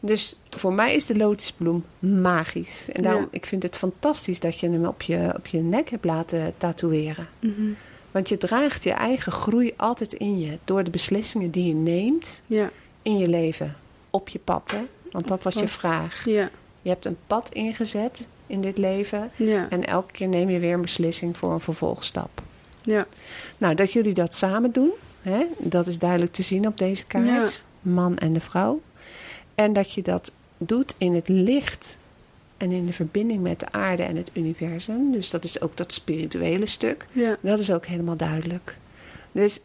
Dus voor mij is de lotusbloem magisch. En daarom, Ja. ik vind het fantastisch dat je hem op je, op je nek hebt laten tatoeëren. Mhm. Want je draagt je eigen groei altijd in je. Door de beslissingen die je neemt Ja. in je leven. Op je pad, hè? Want dat was je vraag. Ja. Je hebt een pad ingezet in dit leven. Ja. En elke keer neem je weer een beslissing voor een vervolgstap. Ja. Nou, dat jullie dat samen doen, hè, dat is duidelijk te zien op deze kaart. Man en de vrouw. En dat je dat doet in het licht en in de verbinding met de aarde en het universum. Dus dat is ook dat spirituele stuk. Ja. Dat is ook helemaal duidelijk. Dus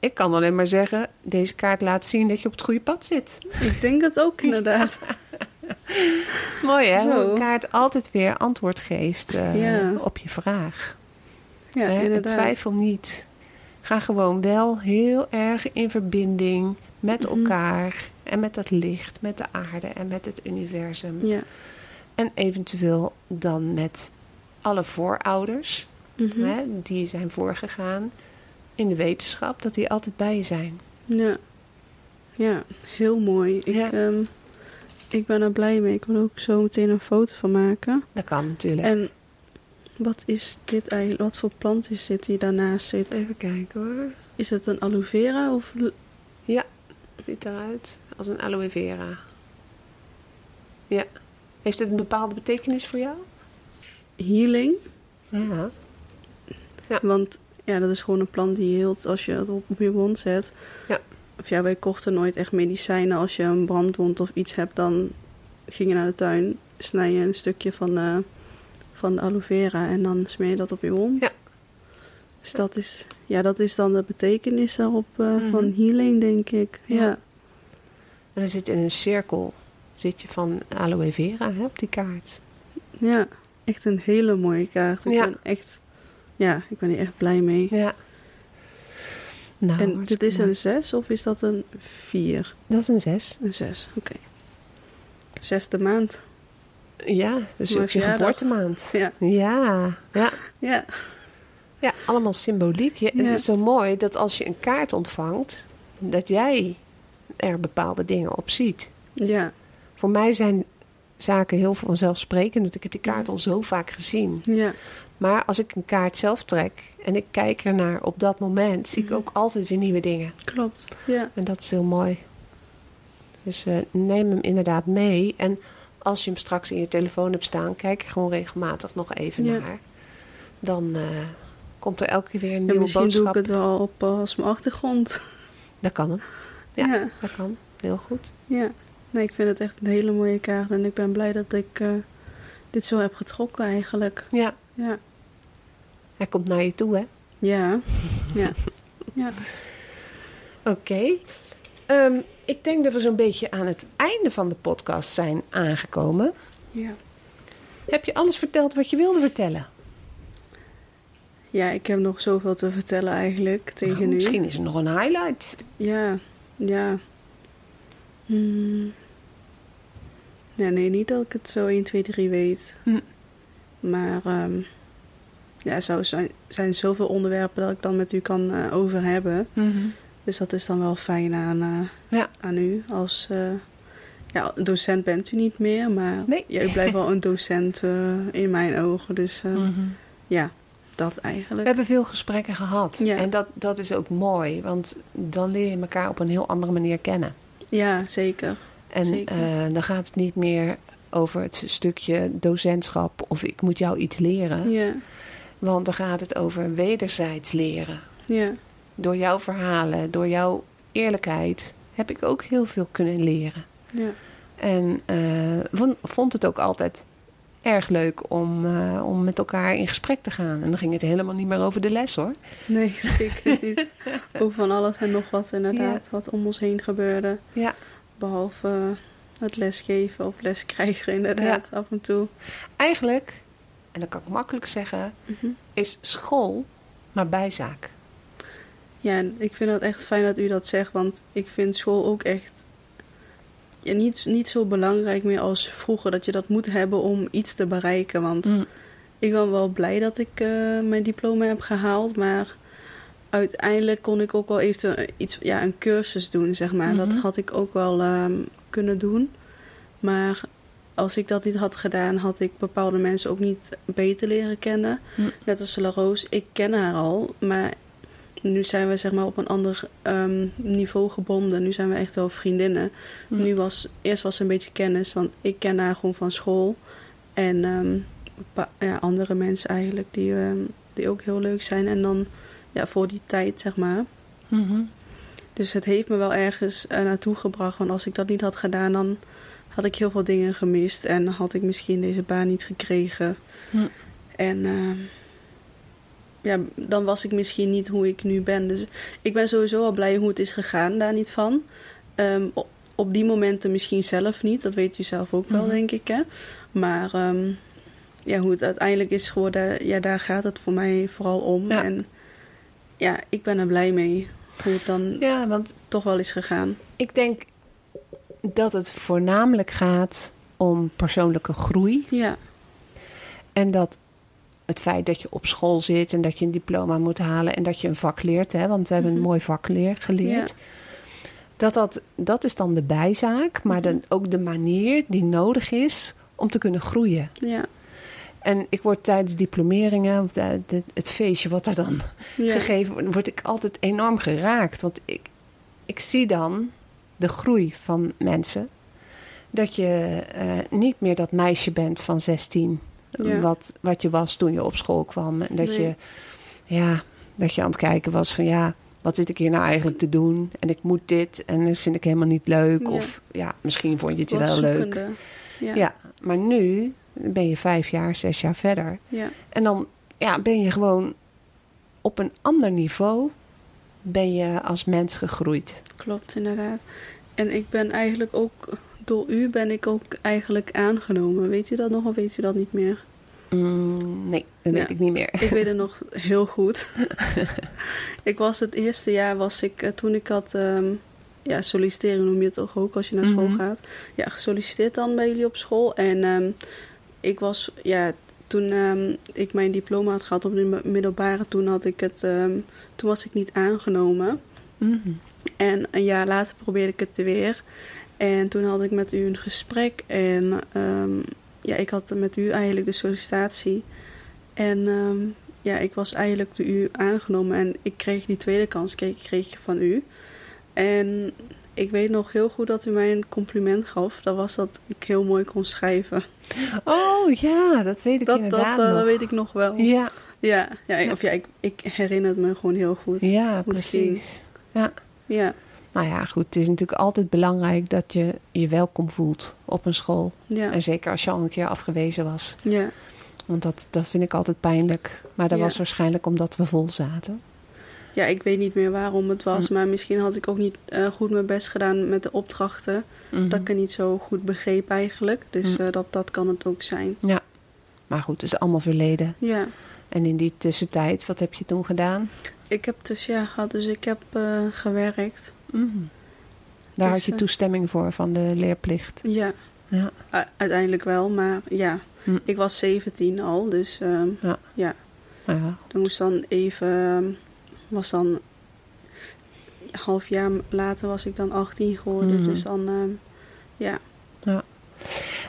ik kan alleen maar zeggen, deze kaart laat zien dat je op het goede pad zit. Ik denk dat ook inderdaad. [LAUGHS] Mooi hè, Zo. hoe een kaart altijd weer antwoord geeft eh, Ja. op je vraag. Ja, Hè, en inderdaad. twijfel niet. Ga gewoon wel heel erg in verbinding met Mhm. elkaar en met dat licht, met de aarde en met het universum. Ja. En eventueel dan met alle voorouders Mhm. hè, die zijn voorgegaan in de wetenschap, dat die altijd bij je zijn. Ja. Ja, heel mooi. Ik, Ja. ehm, ik ben er blij mee. Ik wil ook zo meteen een foto van maken. Dat kan natuurlijk. En wat is dit eigenlijk? Wat voor plant is dit die daarnaast zit? Even kijken hoor. Is het een aloe vera of... l- Het ziet eruit als een aloe vera. Ja. Heeft het een bepaalde betekenis voor jou? healing. Ja. Ja. Want ja, dat is gewoon een plant die heelt als je het op, op je wond zet. Ja. Of ja, wij kochten nooit echt medicijnen. Als je een brandwond of iets hebt, dan ging je naar de tuin, snij je een stukje van, eh, van de aloe vera en dan smeer je dat op je wond. Ja. Dus dat is, ja, dat is dan de betekenis daarop eh, Mhm. van healing, denk ik. Ja. Ja. En dan zit in een cirkel zit je van aloe vera hè, op die kaart. ja, echt een hele mooie kaart. Ik Ja. ben echt, ja, ik ben hier echt blij mee. Ja. Nou, en dit is een 6 of is dat een 4? Dat is een zes. Een 6, oké. Zesde maand. Ja, dus ook je geboortemaand. Ja. Ja, ja. Ja, ja allemaal symboliek. Ja. Het is zo mooi dat als je een kaart ontvangt, dat jij er bepaalde dingen op ziet. ja, Voor mij zijn zaken heel vanzelfsprekend, want ik heb die kaart al zo vaak gezien. ja. Maar als ik een kaart zelf trek en ik kijk ernaar op dat moment, zie ik ook altijd weer nieuwe dingen. Klopt. Ja, En dat is heel mooi. Dus eh, neem hem inderdaad mee. En als je hem straks in je telefoon hebt staan, kijk er gewoon regelmatig nog even Ja. naar. Dan eh, komt er elke keer weer een ja nieuwe misschien boodschap. doe ik het wel op eh, als mijn achtergrond. Dat kan hem. Ja. Ja. ja. Dat kan. Heel goed. Nee, ik vind het echt een hele mooie kaart. En ik ben blij dat ik eh, dit zo heb getrokken eigenlijk. Ja, Ja. Hij komt naar je toe, hè? Ja. Ja. ja. Oké. Ehm, ik denk dat we zo'n beetje aan het einde van de podcast zijn aangekomen. Ja. Heb je alles verteld wat je wilde vertellen? Ja, ik heb nog zoveel te vertellen eigenlijk tegen Nou, nu. Misschien is er nog een highlight. Ja, ja. Hmm. Ja, nee, niet dat ik het zo 1, 2, 3 weet. Hm. Maar ehm ja, zou zijn, zijn zoveel onderwerpen dat ik dan met u kan eh, over hebben. Dus dat is dan wel fijn aan, eh, Ja. aan u. Als eh, ja, docent bent u niet meer, maar Nee. ja, u blijft wel een docent in mijn ogen. Dus Mhm. ja, dat We eigenlijk. hebben veel gesprekken gehad. Ja. En dat, dat is ook mooi, want dan leer je elkaar op een heel andere manier kennen. Ja, zeker. En Zeker. dan gaat het niet meer over het stukje docentschap of ik moet jou iets leren. Ja, Want dan gaat het over wederzijds leren. ja, Door jouw verhalen, door jouw eerlijkheid heb ik ook heel veel kunnen leren. ja. En eh, vond, vond het ook altijd erg leuk om, eh, om met elkaar in gesprek te gaan. En dan ging het helemaal niet meer over de les hoor. Nee, [LAUGHS] zeker niet. Over van alles en nog wat inderdaad, wat om ons heen gebeurde. Ja. Behalve eh, het lesgeven of les krijgen inderdaad af en toe. Eigenlijk, en dat kan ik makkelijk zeggen, Mhm. is school maar bijzaak. Ja, en ik vind het echt fijn dat u dat zegt, want ik vind school ook echt ja, niet, niet zo belangrijk meer als vroeger. Dat je dat moet hebben om iets te bereiken. Want ik ben wel blij dat ik eh, mijn diploma heb gehaald, maar uiteindelijk kon ik ook wel even iets, ja, een cursus doen, zeg maar. Dat Mhm. had ik ook wel ehm, kunnen doen. Maar als ik dat niet had gedaan, had ik bepaalde mensen ook niet beter leren kennen. Hm. Net als La Roos, ik ken haar al, maar nu zijn we zeg maar op een ander ehm, niveau gebonden. Nu zijn we echt wel vriendinnen. Hm. Nu was, eerst was een beetje kennis, want ik ken haar gewoon van school. En ehm, ja, andere mensen eigenlijk die, ehm, die ook heel leuk zijn. En dan ja, voor die tijd, zeg maar. Mhm. Dus het heeft me wel ergens eh, naartoe gebracht. Want als ik dat niet had gedaan, dan had ik heel veel dingen gemist. En had ik misschien deze baan niet gekregen. Hm. En ehm, ja, dan was ik misschien niet hoe ik nu ben. Dus ik ben sowieso al blij hoe het is gegaan, daar niet van. Ehm, op, op die momenten misschien zelf niet. Dat weet u zelf ook wel, Mhm. denk ik. Hè? Maar ehm, ja, hoe het uiteindelijk is geworden, ja, daar gaat het voor mij vooral om. Ja. En ja, ik ben er blij mee hoe het dan Ja, want toch wel is gegaan. ik denk dat het voornamelijk gaat om persoonlijke groei. Ja, En dat het feit dat je op school zit en dat je een diploma moet halen en dat je een vak leert, hè, want we hebben een Mhm. mooi vak leer, geleerd. Dat, dat, dat is dan de bijzaak, maar dan ook de manier die nodig is om te kunnen groeien. ja, En ik word tijdens diplomeringen, het feestje wat er dan ja. gegeven wordt, word ik altijd enorm geraakt. Want ik, ik zie dan de groei van mensen. Dat je eh, niet meer dat meisje bent van 16 Ja. wat, wat je was toen je op school kwam. En dat, Nee. je, ja, dat je aan het kijken was van ja, wat zit ik hier nou eigenlijk te doen? En ik moet dit en dat vind ik helemaal niet leuk. Ja. Of ja, misschien vond je het je wel leuk. Ja. Ja. maar nu ben je vijf jaar, zes jaar verder. ja. En dan ja, ben je gewoon op een ander niveau ben je als mens gegroeid. Klopt, inderdaad. En ik ben eigenlijk ook, door u ben ik ook eigenlijk aangenomen. Weet u dat nog of weet u dat niet meer? Mm, nee, dat weet Ja. ik niet meer. Ik weet het nog [LAUGHS] heel goed. ik was het eerste jaar, was ik, eh, toen ik had, ehm, ja, solliciteren noem je het toch ook als je naar school Mhm. gaat. Ja, gesolliciteerd dan bij jullie op school. En ehm, ik was, ja, toen ehm, ik mijn diploma had gehad op de mi- middelbare, toen had ik het, ehm, toen was ik niet aangenomen. Mhm. En een jaar later probeerde ik het weer. En toen had ik met u een gesprek. En ehm, ja, ik had met u eigenlijk de sollicitatie. En ja, ik was eigenlijk door u aangenomen. En ik kreeg die tweede kans kreeg, kreeg ik van u. En ik weet nog heel goed dat u mij een compliment gaf. Dat was dat ik heel mooi kon schrijven. Oh ja, dat weet ik Dat, dat, inderdaad eh, nog. dat weet ik nog wel. Ja, Ja, ja, of ja, ik, ik herinner het me gewoon heel goed. ja precies. Ja, Nou ja, goed. Het is natuurlijk altijd belangrijk dat je je welkom voelt op een school. ja, En zeker als je al een keer afgewezen was. ja. Want dat, dat vind ik altijd pijnlijk. Maar dat Ja. was waarschijnlijk omdat we vol zaten. Ja, ik weet niet meer waarom het was, Hm. maar misschien had ik ook niet eh, goed mijn best gedaan met de opdrachten. Mhm. Dat ik het niet zo goed begreep eigenlijk. Dus Hm. eh, dat, dat kan het ook zijn. Maar goed, het is allemaal verleden. Ja, En in die tussentijd, wat heb je toen gedaan? ik heb dus ja gehad, dus ik heb eh, gewerkt. Mhm. Daar Dus, had je eh, toestemming voor van de leerplicht. Ja, Ja. uiteindelijk wel, maar ja, Hm. ik was 17 al, dus ehm, Ja. ja, Nou ja, dan moest dan even, ehm, was dan een half jaar later was ik dan 18 geworden, Mhm. dus dan ehm, ja,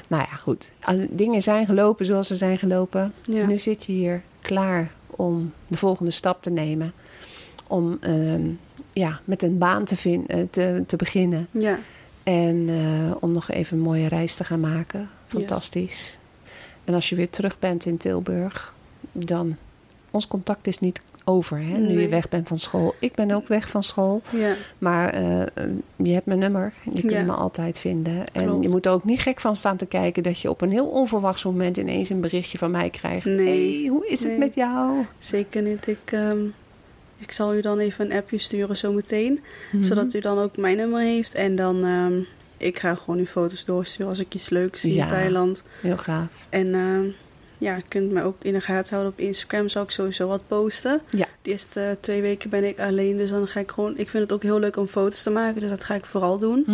nou ja, goed. Dingen zijn gelopen zoals ze zijn gelopen. ja, Nu zit je hier klaar om de volgende stap te nemen. Om ehm, ja, met een baan te, vin- eh, te, te beginnen. ja, En eh, om nog even een mooie reis te gaan maken. Fantastisch. En als je weer terug bent in Tilburg, dan... Ons contact is niet over, hè, nu je weg bent van school. Ik ben ook weg van school. ja, Maar eh, je hebt mijn nummer. Je kunt Ja. me altijd vinden. En Klopt. je moet er ook niet gek van staan te kijken... dat je op een heel onverwachts moment ineens een berichtje van mij krijgt. Nee. hey, hoe is het met jou? zeker niet. Ik, ehm, ik zal u dan even een appje sturen zometeen. Mhm. Zodat u dan ook mijn nummer heeft. En dan, ehm, ik ga gewoon uw foto's doorsturen als ik iets leuks zie Ja. in Thailand. Heel gaaf. En ehm, ja, je kunt mij ook in de gaten houden op Instagram. Zal ik sowieso wat posten. Ja. De eerste twee weken ben ik alleen. Dus dan ga ik gewoon... Ik vind het ook heel leuk om foto's te maken. Dus dat ga ik vooral doen.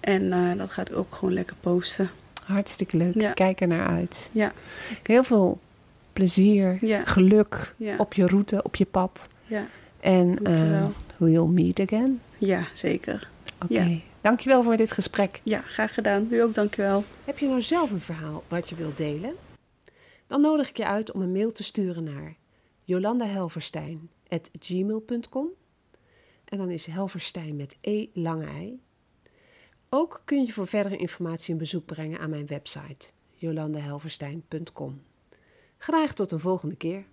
En eh, dat ga ik ook gewoon lekker posten. Hartstikke leuk. Ja. Kijk er naar uit. Ja. Heel veel plezier, Ja. geluk Ja, op je route, op je pad. ja. En uh, we'll meet again. ja zeker. Oké. Ja. Dankjewel voor dit gesprek. Ja, graag gedaan. U ook, dankjewel. Heb je nou zelf een verhaal wat je wilt delen? Dan nodig ik je uit om een mail te sturen naar jolandahelverstein.gmail.com En dan is Helverstein met E lange ei. Ook kun je voor verdere informatie een bezoek brengen aan mijn website jolandahelverstein.com. Graag tot een volgende keer.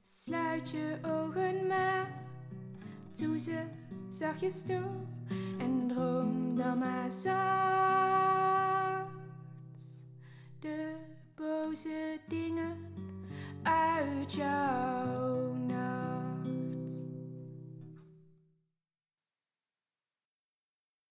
Sluit je ogen maar, doe ze zachtjes toe en droom dan maar. boze dingen uit jou.